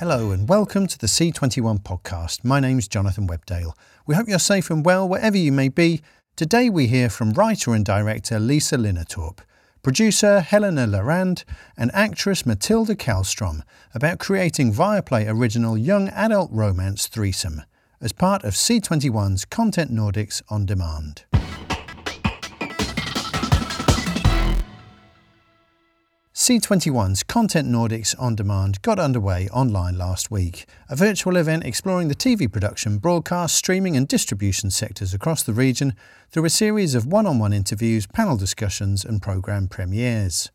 Hello and welcome to the C21 podcast. My name's Jonathan Webdale. We hope you're safe and well wherever you may be. Today we hear from writer and director Lisa Linnertorp, producer Helena Lorand, and actress Matilda Kallstrom about creating Viaplay original young adult romance Threesome as part of C21's Content Nordics on Demand. C21's Content Nordics On Demand got underway online last week, a virtual event exploring the TV production, broadcast, streaming, and distribution sectors across the region through a series of one on one interviews, panel discussions, and programme premieres.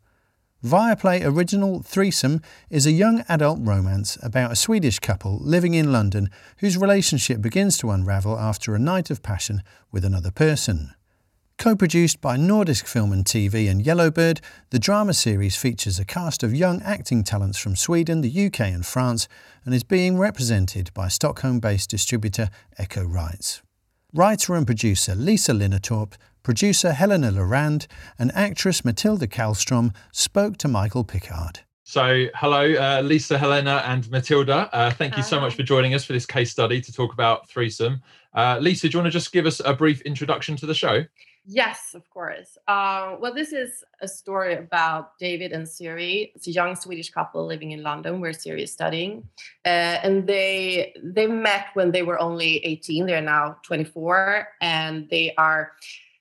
Viaplay original Threesome is a young adult romance about a Swedish couple living in London whose relationship begins to unravel after a night of passion with another person. Co produced by Nordisk Film and TV and Yellowbird, the drama series features a cast of young acting talents from Sweden, the UK, and France, and is being represented by Stockholm based distributor Eccho Rights. Writer and producer Lisa Linnertorp, producer Helena Lorand, and actress Matilda Kallstrom spoke to Michael Pickard. So, hello, uh, Lisa, Helena, and Matilda. Uh, thank Hi. you so much for joining us for this case study to talk about threesome. Uh, Lisa, do you want to just give us a brief introduction to the show? Yes, of course. Uh, well, this is a story about David and Siri. It's a young Swedish couple living in London, where Siri is studying, uh, and they they met when they were only 18. They're now 24, and they are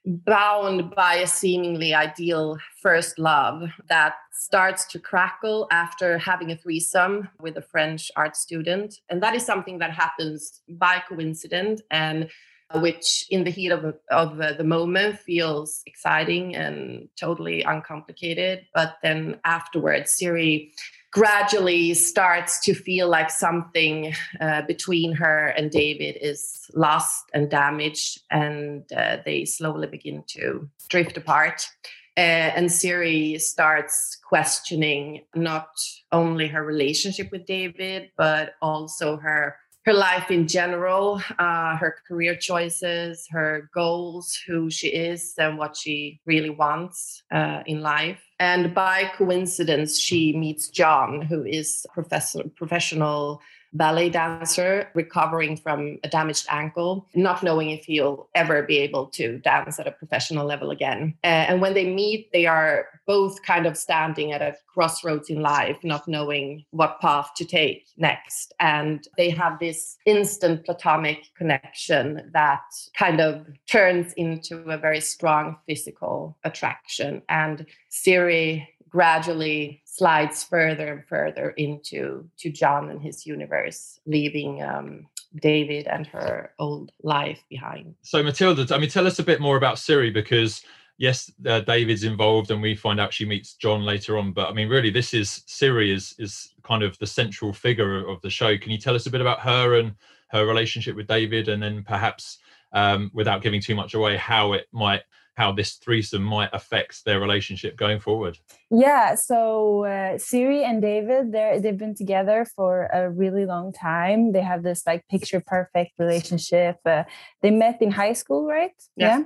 bound by a seemingly ideal first love that starts to crackle after having a threesome with a French art student, and that is something that happens by coincidence and which in the heat of, of the moment feels exciting and totally uncomplicated. But then afterwards, Siri gradually starts to feel like something uh, between her and David is lost and damaged, and uh, they slowly begin to drift apart. Uh, and Siri starts questioning not only her relationship with David, but also her her life in general, uh, her career choices, her goals, who she is, and what she really wants uh, in life. And by coincidence, she meets John, who is professor, professional ballet dancer recovering from a damaged ankle, not knowing if he'll ever be able to dance at a professional level again. Uh, and when they meet, they are both kind of standing at a crossroads in life, not knowing what path to take next. And they have this instant platonic connection that kind of turns into a very strong physical attraction. And Siri gradually slides further and further into to John and his universe, leaving um, David and her old life behind. So Matilda, I mean, tell us a bit more about Siri because yes, uh, David's involved, and we find out she meets John later on. But I mean, really, this is Siri is is kind of the central figure of the show. Can you tell us a bit about her and her relationship with David, and then perhaps, um, without giving too much away, how it might how this threesome might affect their relationship going forward. Yeah, so uh, Siri and David, they they've been together for a really long time. They have this like picture perfect relationship. Uh, they met in high school, right? Yeah. yeah?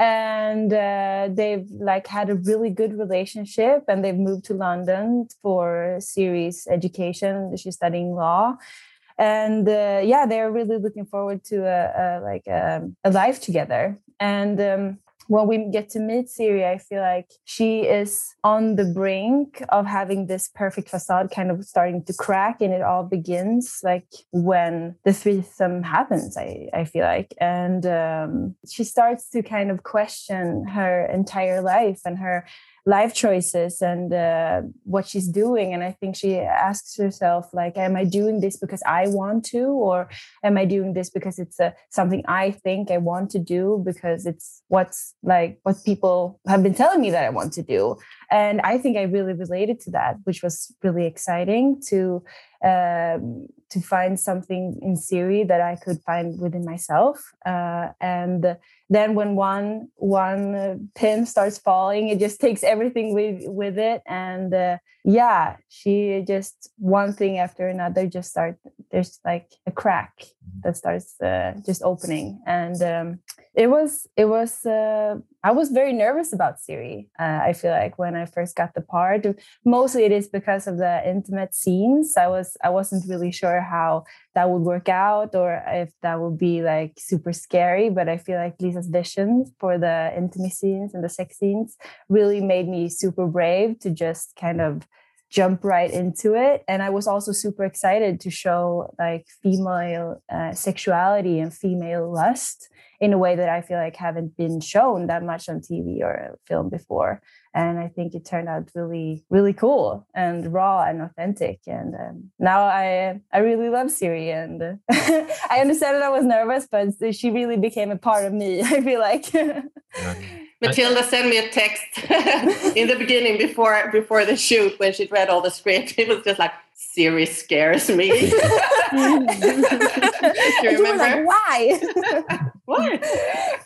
And uh, they've like had a really good relationship, and they've moved to London for Siri's education. She's studying law, and uh, yeah they're really looking forward to a, a like a, um, a, life together and um, when we get to meet Siri, I feel like she is on the brink of having this perfect facade kind of starting to crack, and it all begins like when the threesome happens. I, I feel like, and um, she starts to kind of question her entire life and her life choices and uh, what she's doing. And i think she asks herself like am i doing this because i want to or am i doing this because it's uh, something i think i want to do because it's what's like what people have been telling me that i want to do? And i think i really related to that which was really exciting to um, to find something in Siri that I could find within myself. Uh, and then when one one pin starts falling, it just takes everything with with it. And uh, yeah, she just one thing after another just start. There's like a crack that starts uh, just opening. And um, it was it was uh, i was very nervous about siri uh, i feel like when i first got the part. Mostly it is because of the intimate scenes. I was i wasn't really sure how that would work out or if that would be like super scary but i feel like lisa's vision for the intimate scenes and the sex scenes really made me super brave to just kind of jump right into it. And i was also super excited to show like female uh, sexuality and female lust in a way that i feel like haven't been shown that much on tv or film before. And i think it turned out really really cool and raw and authentic. And um, now i i really love siri and i understand that i was nervous but she really became a part of me i feel like Matilda sent me a text in the beginning before before the shoot when she'd read all the script. It was just like Siri scares me. Do you remember? Like, Why? what?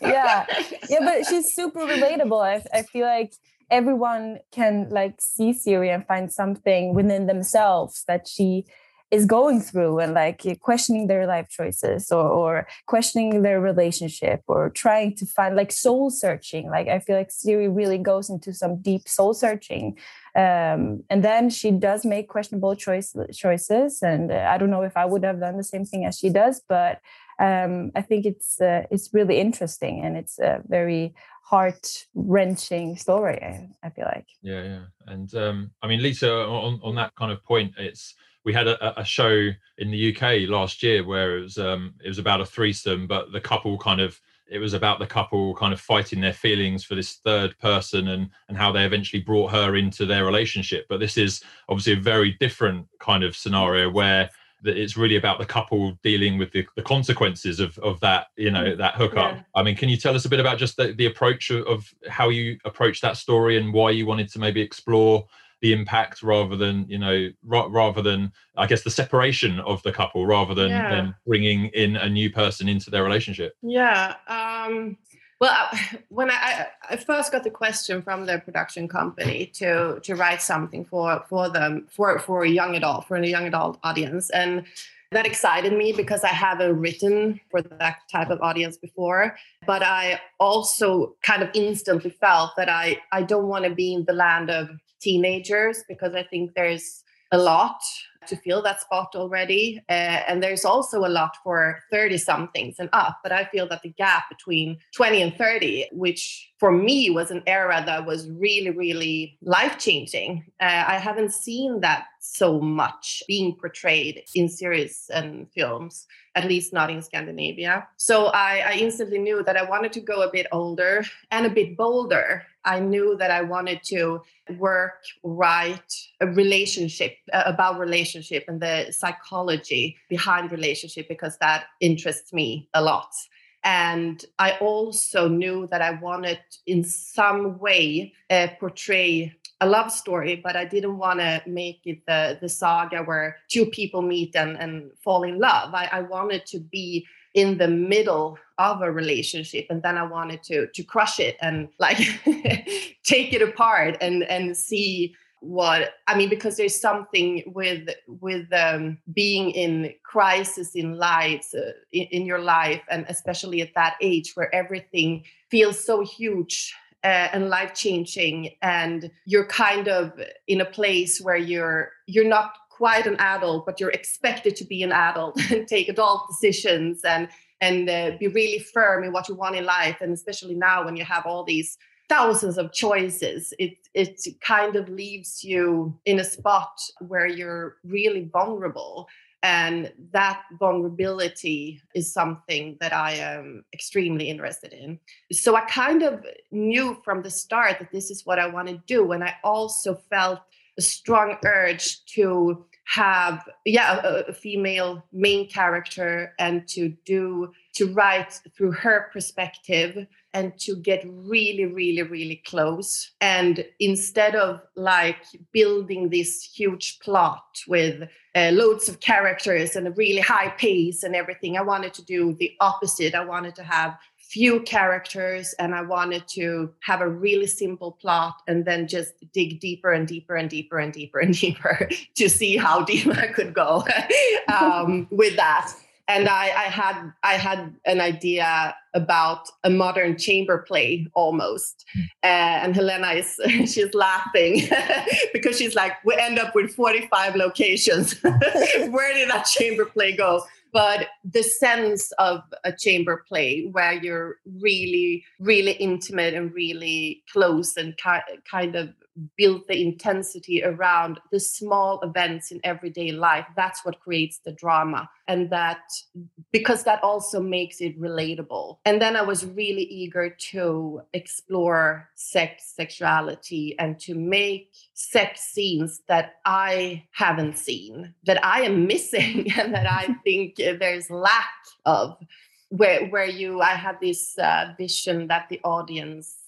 yeah, yeah, but she's super relatable. I, I feel like everyone can like see Siri and find something within themselves that she is going through and like questioning their life choices or, or questioning their relationship or trying to find like soul searching. Like i feel like siri really goes into some deep soul searching um, and then she does make questionable choice, choices and uh, i don't know if i would have done the same thing as she does but um, i think it's uh, it's really interesting and it's a very heart wrenching story I, I, feel like. Yeah yeah and um, i mean lisa on, on that kind of point it's we had a, a, show in the UK last year where it was um, it was about a threesome, but the couple kind of it was about the couple kind of fighting their feelings for this third person and and how they eventually brought her into their relationship. But this is obviously a very different kind of scenario where that it's really about the couple dealing with the, the consequences of, of that you know mm, that hookup yeah. i mean can you tell us a bit about just the, the approach of, of how you approach that story and why you wanted to maybe explore the impact rather than you know ra- rather than i guess the separation of the couple rather than, yeah. than bringing in a new person into their relationship yeah um well when I, I first got the question from the production company to to write something for for them for for a young adult for a young adult audience and that excited me because I haven't written for that type of audience before. But I also kind of instantly felt that I, I don't want to be in the land of teenagers because I think there's a lot to fill that spot already. Uh, and there's also a lot for 30 somethings and up. But I feel that the gap between 20 and 30, which for me was an era that was really, really life changing, uh, I haven't seen that so much being portrayed in series and films, at least not in Scandinavia. So I, I instantly knew that I wanted to go a bit older and a bit bolder I knew that I wanted to work, write a relationship uh, about relationship and the psychology behind relationship because that interests me a lot. And I also knew that I wanted, in some way, uh, portray a love story, but I didn't want to make it the the saga where two people meet and, and fall in love. I, I wanted to be in the middle of a relationship and then i wanted to to crush it and like take it apart and and see what i mean because there's something with with um, being in crisis in life uh, in, in, your life and especially at that age where everything feels so huge uh, and life changing and you're kind of in a place where you're you're not quite an adult but you're expected to be an adult and take adult decisions and and uh, be really firm in what you want in life and especially now when you have all these thousands of choices it it kind of leaves you in a spot where you're really vulnerable and that vulnerability is something that I am extremely interested in. So I kind of knew from the start that this is what I want to do. And I also felt a strong urge to have yeah a, a, female main character and to do to write through her perspective and to get really really really close. And instead of like building this huge plot with uh, loads of characters and a really high pace and everything i wanted to do the opposite. I wanted to have few characters and I wanted to have a really simple plot and then just dig deeper and deeper and deeper and deeper and deeper to see how deep I could go um, with that. and I, I had I had an idea about a modern chamber play almost, uh, and Helena is she's laughing because she's like, we end up with forty five locations. Where did that chamber play go? But the sense of a chamber play where you're really really intimate and really close and ki- kind of build the intensity around the small events in everyday life. That's what creates the drama. And that because that also makes it relatable. And then i was really eager to explore sex sexuality and to make sex scenes that i haven't seen that i am missing and that i think there's lack of. Where where you i had this uh, vision that the audience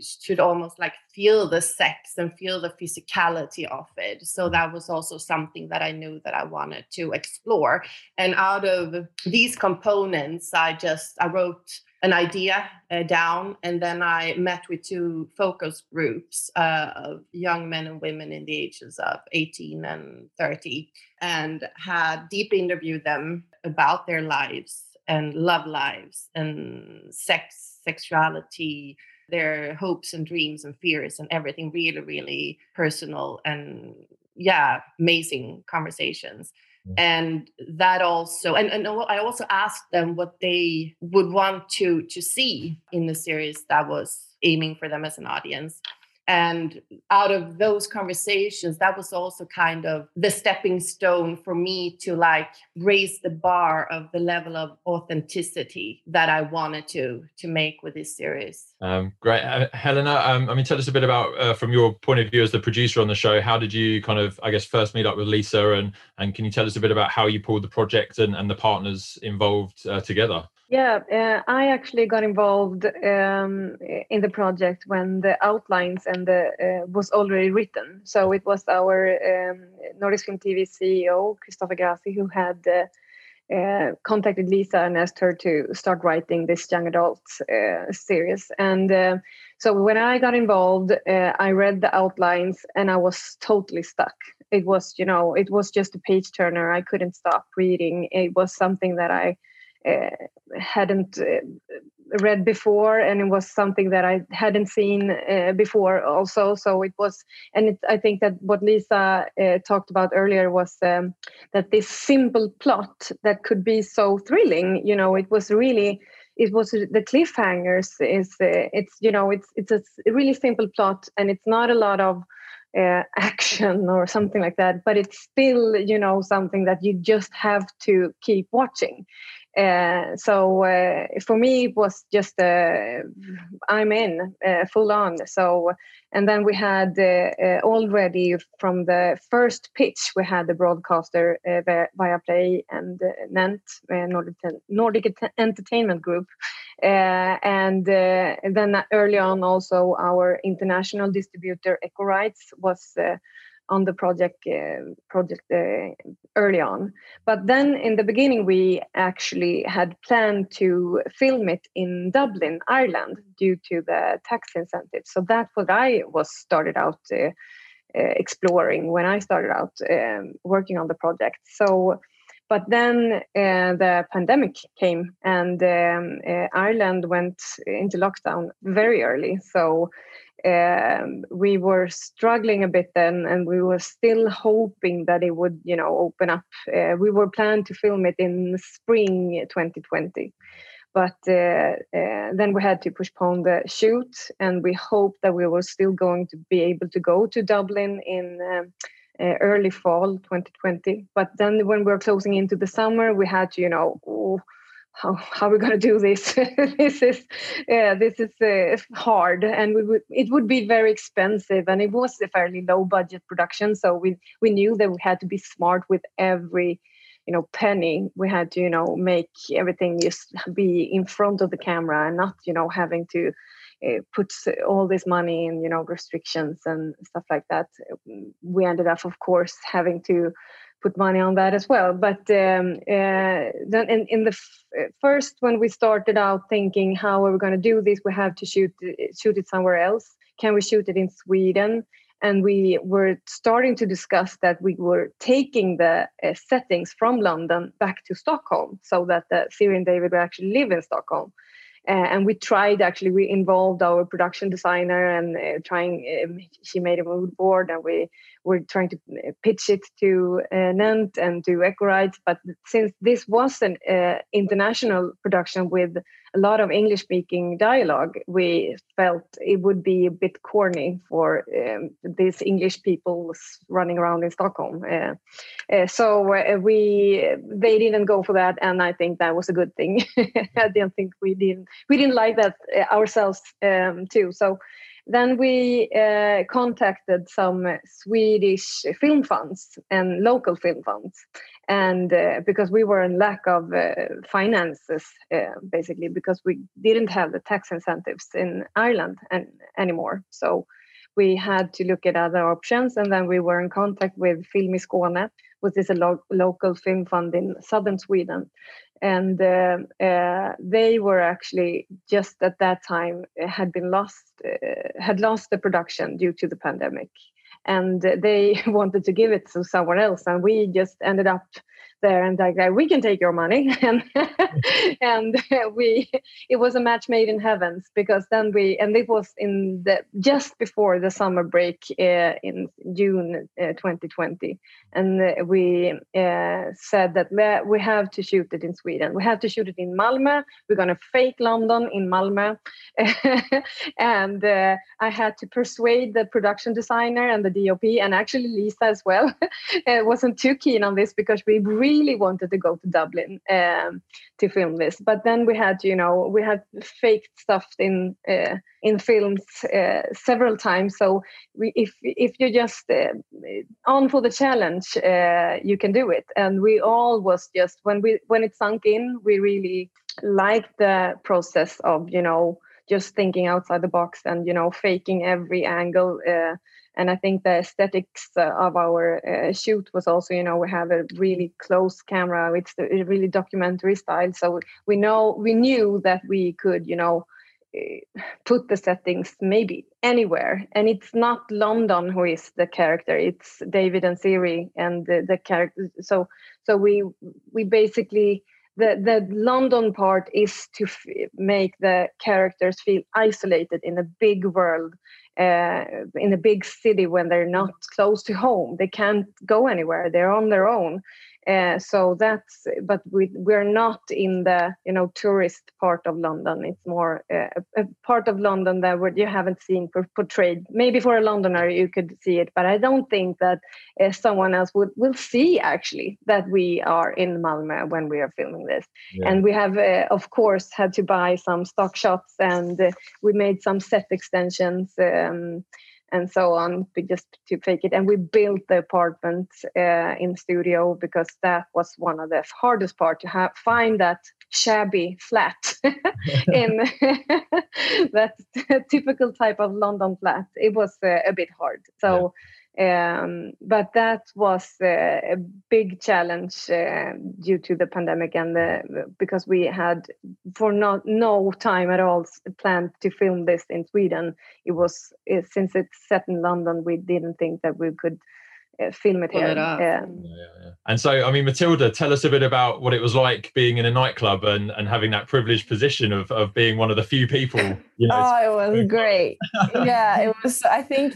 should almost like feel the sex and feel the physicality of it. So mm. that was also something that I knew that I wanted to explore. And out of these components, I just I wrote an idea uh, down and then I met with two focus groups uh, of young men and women in the ages of 18 and 30 and had deep interviewed them about their lives and love lives and sex, sexuality, their hopes and dreams and fears and everything really really personal and yeah amazing conversations mm. and that also and, and i also asked them what they would want to to see in the series that was aiming for them as an audience and out of those conversations that was also kind of the stepping stone for me to like raise the bar of the level of authenticity that i wanted to to make with this series. Um, great. Uh, helena um, i mean tell us a bit about uh, from your point of view as the producer on the show how did you kind of i guess first meet up with lisa and and can you tell us a bit about how you pulled the project and, and the partners involved uh, together yeah, uh, I actually got involved um, in the project when the outlines and the uh, was already written. So it was our um, Nordisk Film TV CEO Christopher Grassi who had uh, uh, contacted Lisa and asked her to start writing this young adult uh, series. And uh, so when I got involved, I read the outlines and I was totally stuck. It was, you know, it was just a page turner. I couldn't stop reading. It was something that I hadn't uh, read before and it was something that i hadn't seen uh, before also. So it was and it, i think that what lisa uh, talked about earlier was um, that this simple plot that could be so thrilling you know it was really it was the cliffhangers is uh, it's you know it's it's a really simple plot and it's not a lot of uh, action or something like that but it's still you know something that you just have to keep watching uh, so uh, for me it was just uh, i'm in full on. So and then we had already from the first pitch we had the broadcaster Viaplay and nent nordic, nordic entertainment group. And then early on also our international distributor eccho rights was on the project uh, project uh, early on. But then in the beginning we actually had planned to film it in dublin ireland due to the tax incentives. So that's what i was started out uh, uh exploring when i started out um, working on the project. So but then uh, the pandemic came and um, uh, ireland went into lockdown very early. So um, we were struggling a bit then and we were still hoping that it would you know open up. Uh, we were planning to film it in spring 2020 but uh, uh, then we had to postpone the shoot and we hoped that we were still going to be able to go to dublin in um, early fall 2020 but then when we were closing into the summer we had you know oh, how how are we going to do this? This is yeah this is uh, hard. And we would it would be very expensive and it was a fairly low budget production so we we knew that we had to be smart with every you know penny. We had to you know make everything just be in front of the camera and not you know having to uh, put all this money in you know restrictions and stuff like that we ended up of course having to put money on that as well. But um, uh, then in, in the f- uh, first, when we started out thinking how are we going to do this, we have to shoot shoot it somewhere else. Can we shoot it in Sweden? and we were starting to discuss that we were taking the uh, settings from London back to Stockholm so that uh, Siri and David would actually live in Stockholm. Uh, and we tried actually we involved our production designer and uh, trying um, she made a mood board and we were trying to uh, pitch it to uh, Nent and to Eccho Rights but since this was an uh, international production with a lot of English speaking dialogue, we felt it would be a bit corny for um, these English people running around in Stockholm. Uh, uh, so uh, we they didn't go for that, and I think that was a good thing. I don't think we didn't we didn't like that ourselves um, too. So then we uh, contacted some Swedish film funds and local film funds, and uh, because we were in lack of uh, finances, basically because we didn't have the tax incentives in Ireland and, anymore, so we had to look at other options, and then we were in contact with Film i which is a lo- local film fund in southern Sweden, and uh, uh, they were actually just at that time uh, had been lost had lost the production due to the pandemic. And they wanted to give it to someone else and we just ended up there and like we can take your money. And and we it was a match made in heavens because then we and it was in the just before the summer break uh, in June uh, 2020 and uh, we uh, said that we have to shoot it in Sweden. We have to shoot it in Malmö. We're going to fake London in Malmö. And uh, I had to persuade the production designer and the DOP and actually Lisa as well. Wasn't too keen on this because we really really wanted to go to Dublin um, to film this, but then we had, you know, we had faked stuff in uh, in films uh, several times. So we, if if you're just uh, on for the challenge, uh, you can do it. And we all was just when we when it sunk in, we really liked the process of you know just thinking outside the box and you know faking every angle uh, and i think the aesthetics uh, of our uh, shoot was also you know we have a really close camera it's really documentary style. So we know we knew that we could you know eh, put the settings maybe anywhere. And it's not london who is the character it's david and siri and the, the character so so we we basically the the london part is to f- make the characters feel isolated in a big world uh, in a big city when they're not close to home. They can't go anywhere. They're on their own. Uh, so that's but we we're not in the you know tourist part of london. It's more uh, a, part of london that you haven't seen portrayed. Maybe for a londoner you could see it but i don't think that uh, someone else would will see actually that we are in malmö when we are filming this. Yeah. and we have uh, of course had to buy some stock shots and uh, we made some set extensions um, and so on. Just to fake it. And we built the apartment uh, in studio because that was one of the hardest part to have find that shabby flat in that typical type of london flat. It was uh, a bit hard. So um, but that was uh, a big challenge uh, due to the pandemic and the, because we had for not no time at all planned to film this in Sweden. It was uh, since it's set in London, we didn't think that we could uh, film it here. It um, yeah, yeah. And so, I mean, Matilda, tell us a bit about what it was like being in a nightclub and, and having that privileged position of, of being one of the few people. You know, oh, it was great. yeah, it was. I think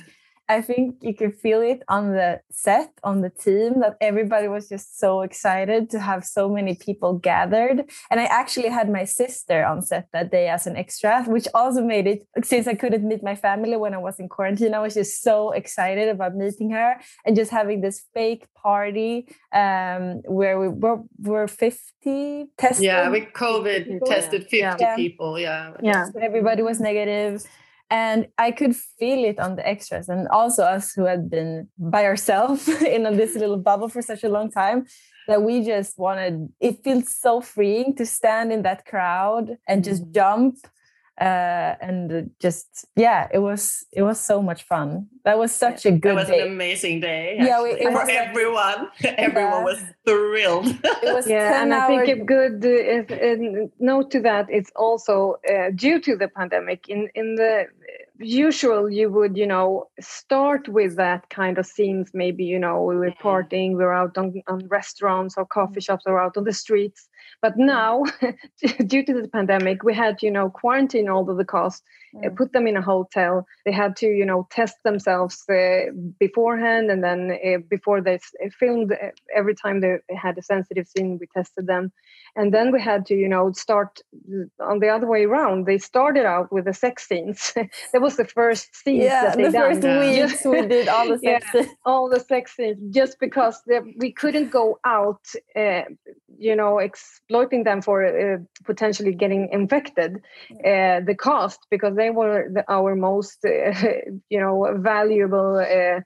I think you could feel it on the set, on the team, that everybody was just so excited to have so many people gathered. And I actually had my sister on set that day as an extra, which also made it, since I couldn't meet my family when I was in quarantine, I was just so excited about meeting her and just having this fake party um, where we were, were 50 tested. Yeah, we COVID people. tested 50 yeah. people. Yeah. Yeah. Everybody was negative and i could feel it on the extras and also us who had been by ourselves in this little bubble for such a long time that we just wanted it feels so freeing to stand in that crowd and just mm-hmm. jump uh, and just yeah, it was it was so much fun. That was such a good. Day. It was day. an amazing day. Yeah, we, for was, everyone. everyone yeah. was thrilled. It was yeah, and I think a good uh, note to that is also uh, due to the pandemic in in the usual you would you know start with that kind of scenes maybe you know we were partying we were out on, on restaurants or coffee shops or out on the streets but now due to the pandemic we had you know quarantine all of the cast uh, put them in a hotel. They had to you know test themselves uh, beforehand and then uh, before they filmed uh, every time they had a sensitive scene we tested them. And then we had to you know start on the other way around. They started out with the sex scenes. That was the first scenes yeah, that they the done. first weeks we did all the sex yeah, all the sex scenes just because we couldn't go out uh, you know exploiting them for uh, potentially getting infected uh, the cost because they were the, our most uh, you know valuable uh,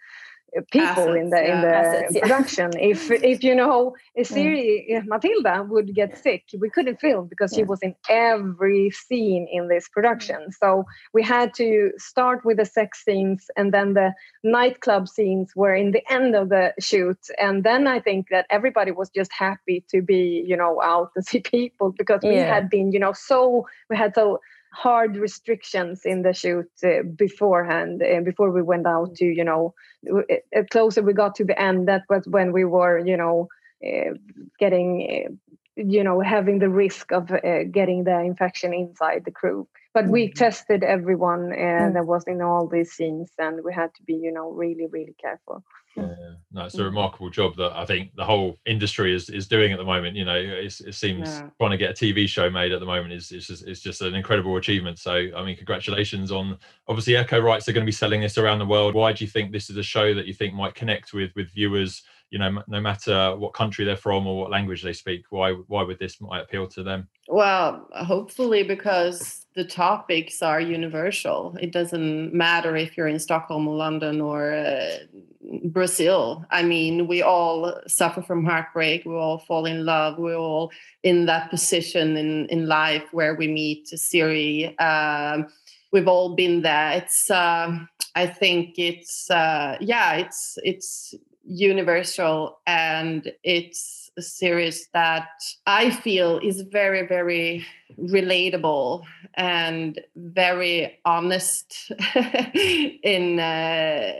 people Assets, in the yeah. in the Assets, yeah. production. if if you know if mm. Siri if Matilda would get sick, we couldn't film because she was in every scene in this production. Mm. So we had to start with the sex scenes and then the nightclub scenes were in the end of the shoot. And then I think that everybody was just happy to be, you know, out and see people because we had been, you know, so we had so hard restrictions in the shoot uh, beforehand uh, before we went out to you know w- uh, closer we got to the end that was when we were you know uh, getting uh, you know having the risk of uh, getting the infection inside the crew. But we tested everyone and Mm. that was in all these scenes and we had to be you know really really careful Yeah, no, it's a remarkable job that I think the whole industry is is doing at the moment. You know, it's, it seems Yeah. trying to get a TV show made at the moment is is just, it's just an incredible achievement. So, I mean, congratulations on obviously Eccho Rights are going to be selling this around the world. Why do you think this is a show that you think might connect with with viewers? You know, no matter what country they're from or what language they speak. Why why would this might appeal to them? Well, hopefully, because the topics are universal. It doesn't matter if you're in Stockholm or London or uh, Brazil. I mean, we all suffer from heartbreak. We all fall in love. We're all in that position in, in life where we meet Siri. Um, we've all been there. It's, um, I think it's, uh, yeah, it's, it's universal and it's a series that I feel is very, very relatable and very honest in uh,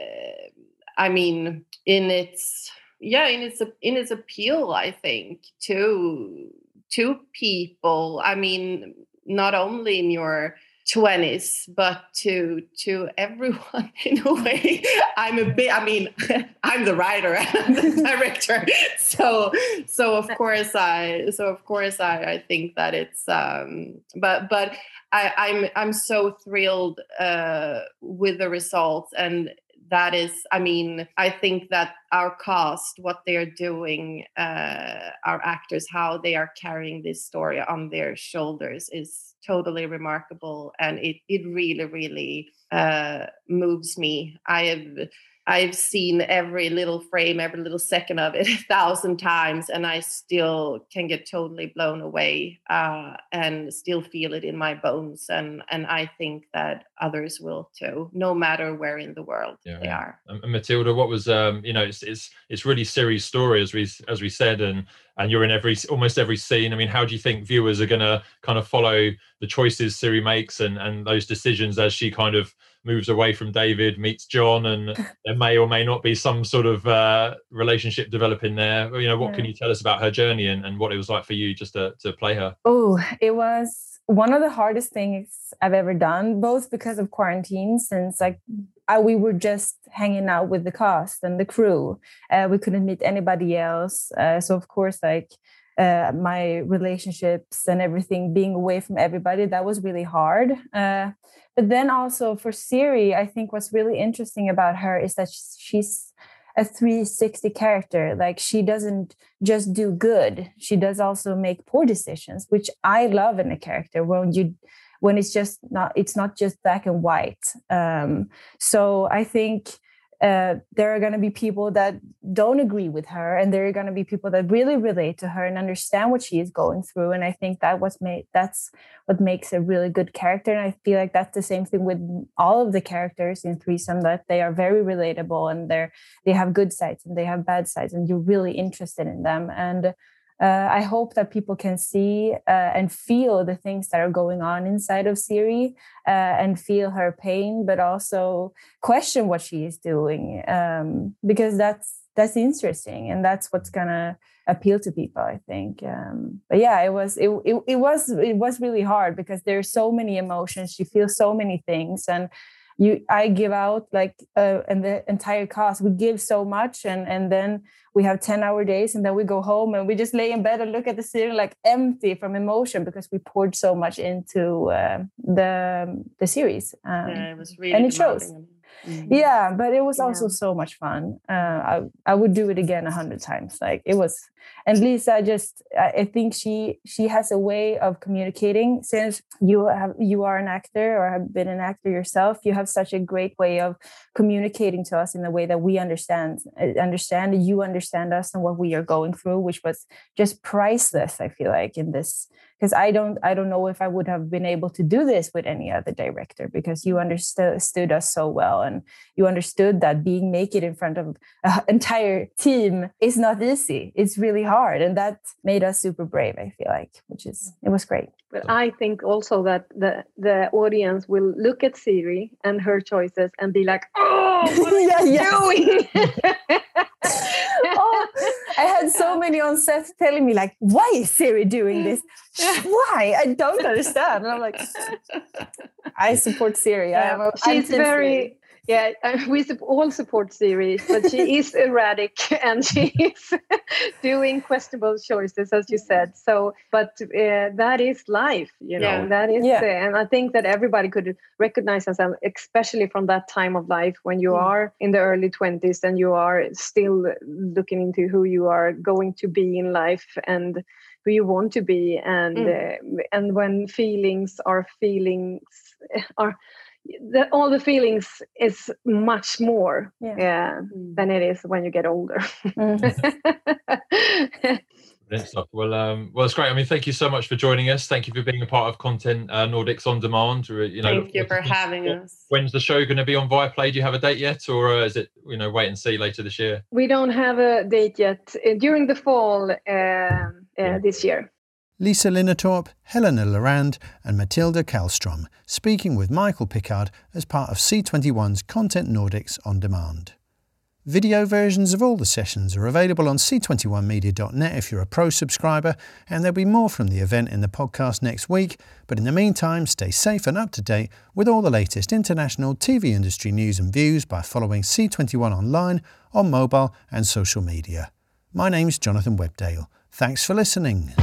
I mean in its yeah in its in its appeal I think to to people I mean not only in your 20s but to to everyone in a way. I'm a bit i mean i'm the writer i'm the director so so of course i so of course i i think that it's um but but i i'm i'm so thrilled uh with the results and that is i mean i think that our cast what they are doing uh our actors how they are carrying this story on their shoulders is totally remarkable. And it it really really uh moves me. I have I've seen every little frame, every little second of it a thousand times, and I still can get totally blown away uh, and still feel it in my bones. And and I think that others will too, no matter where in the world Yeah, they are. And Matilda, what was um, you know, it's it's it's really Siri's story as we as we said, and and you're in every almost every scene. I mean, how do you think viewers are going to kind of follow the choices Siri makes and and those decisions as she kind of moves away from David, meets John, and there may or may not be some sort of uh, relationship developing there. You know, what can you tell us about her journey and, and what it was like for you just to to play her? Oh, it was one of the hardest things I've ever done, both because of quarantine, since like I, we were just hanging out with the cast and the crew. Uh, we couldn't meet anybody else. Uh, so of course, like uh, my relationships and everything being away from everybody, that was really hard. Uh, but then also for Siri, I think what's really interesting about her is that she's a 360 character. Like she doesn't just do good; she does also make poor decisions, which I love in a character. When you when it's just not it's not just black and white. Um, so I think uh, there are going to be people that don't agree with her, and there are going to be people that really relate to her and understand what she is going through. And I think that what's made that's what makes a really good character. And I feel like that's the same thing with all of the characters in threesome that they are very relatable and they're they have good sides and they have bad sides, and you're really interested in them. And uh, I hope that people can see uh, and feel the things that are going on inside of Siri uh, and feel her pain, but also question what she is doing um, because that's that's interesting and that's what's gonna appeal to people. I think. Um, but yeah, it was it, it it was it was really hard because there's so many emotions. You feel so many things and you i give out like uh, and the entire cast we give so much and and then we have 10 hour days and then we go home and we just lay in bed and look at the ceiling like empty from emotion because we poured so much into uh, the the series um, yeah, it was really and it shows Mm-hmm. Yeah, but it was also so much fun. Uh, I I would do it again a hundred times. Like it was, and Lisa just I think she she has a way of communicating. Since you have you are an actor or have been an actor yourself, you have such a great way of communicating to us in the way that we understand uh, understand you understand us and what we are going through, which was just priceless. I feel like in this because I don't I don't know if I would have been able to do this with any other director because you understood us so well and you understood that being naked in front of an entire team is not easy. It's really hard, and that made us super brave. I feel like, which is it was great. But I think also that the the audience will look at Siri and her choices and be like, "Oh, what are you doing?" oh, had so many on set telling me like, "Why is Siri doing this? Why? I don't understand." And I'm like, "I support Siri. Yeah, I am, she's very." Siri yeah, we all support Siri, but she is erratic and she is doing questionable choices, as you said. So, but uh, that is life, you know. Yeah. That is, yeah. Uh, and I think that everybody could recognize themselves, especially from that time of life when you mm. are in the early twenties and you are still looking into who you are going to be in life and who you want to be, and mm. uh, and when feelings are feelings are the, all the feelings is much more yeah. yeah mm. than it is when you get older. Mm. stuff. Well, um, well, it's great. I mean, thank you so much for joining us. Thank you for being a part of Content uh, Nordics on Demand. You know, thank you for having us. When's the show going to be on Viaplay? Do you have a date yet, or uh, is it you know wait and see later this year? We don't have a date yet. Uh, during the fall uh, uh, yeah. this year. Lisa Linnertorp, Helena Lorand, and Matilda Kallstrom, speaking with Michael Pickard as part of C21's Content Nordics on Demand. Video versions of all the sessions are available on c21media.net if you're a pro subscriber, and there'll be more from the event in the podcast next week. But in the meantime, stay safe and up to date with all the latest international TV industry news and views by following C21 online, on mobile, and social media. My name's Jonathan Webdale. Thanks for listening.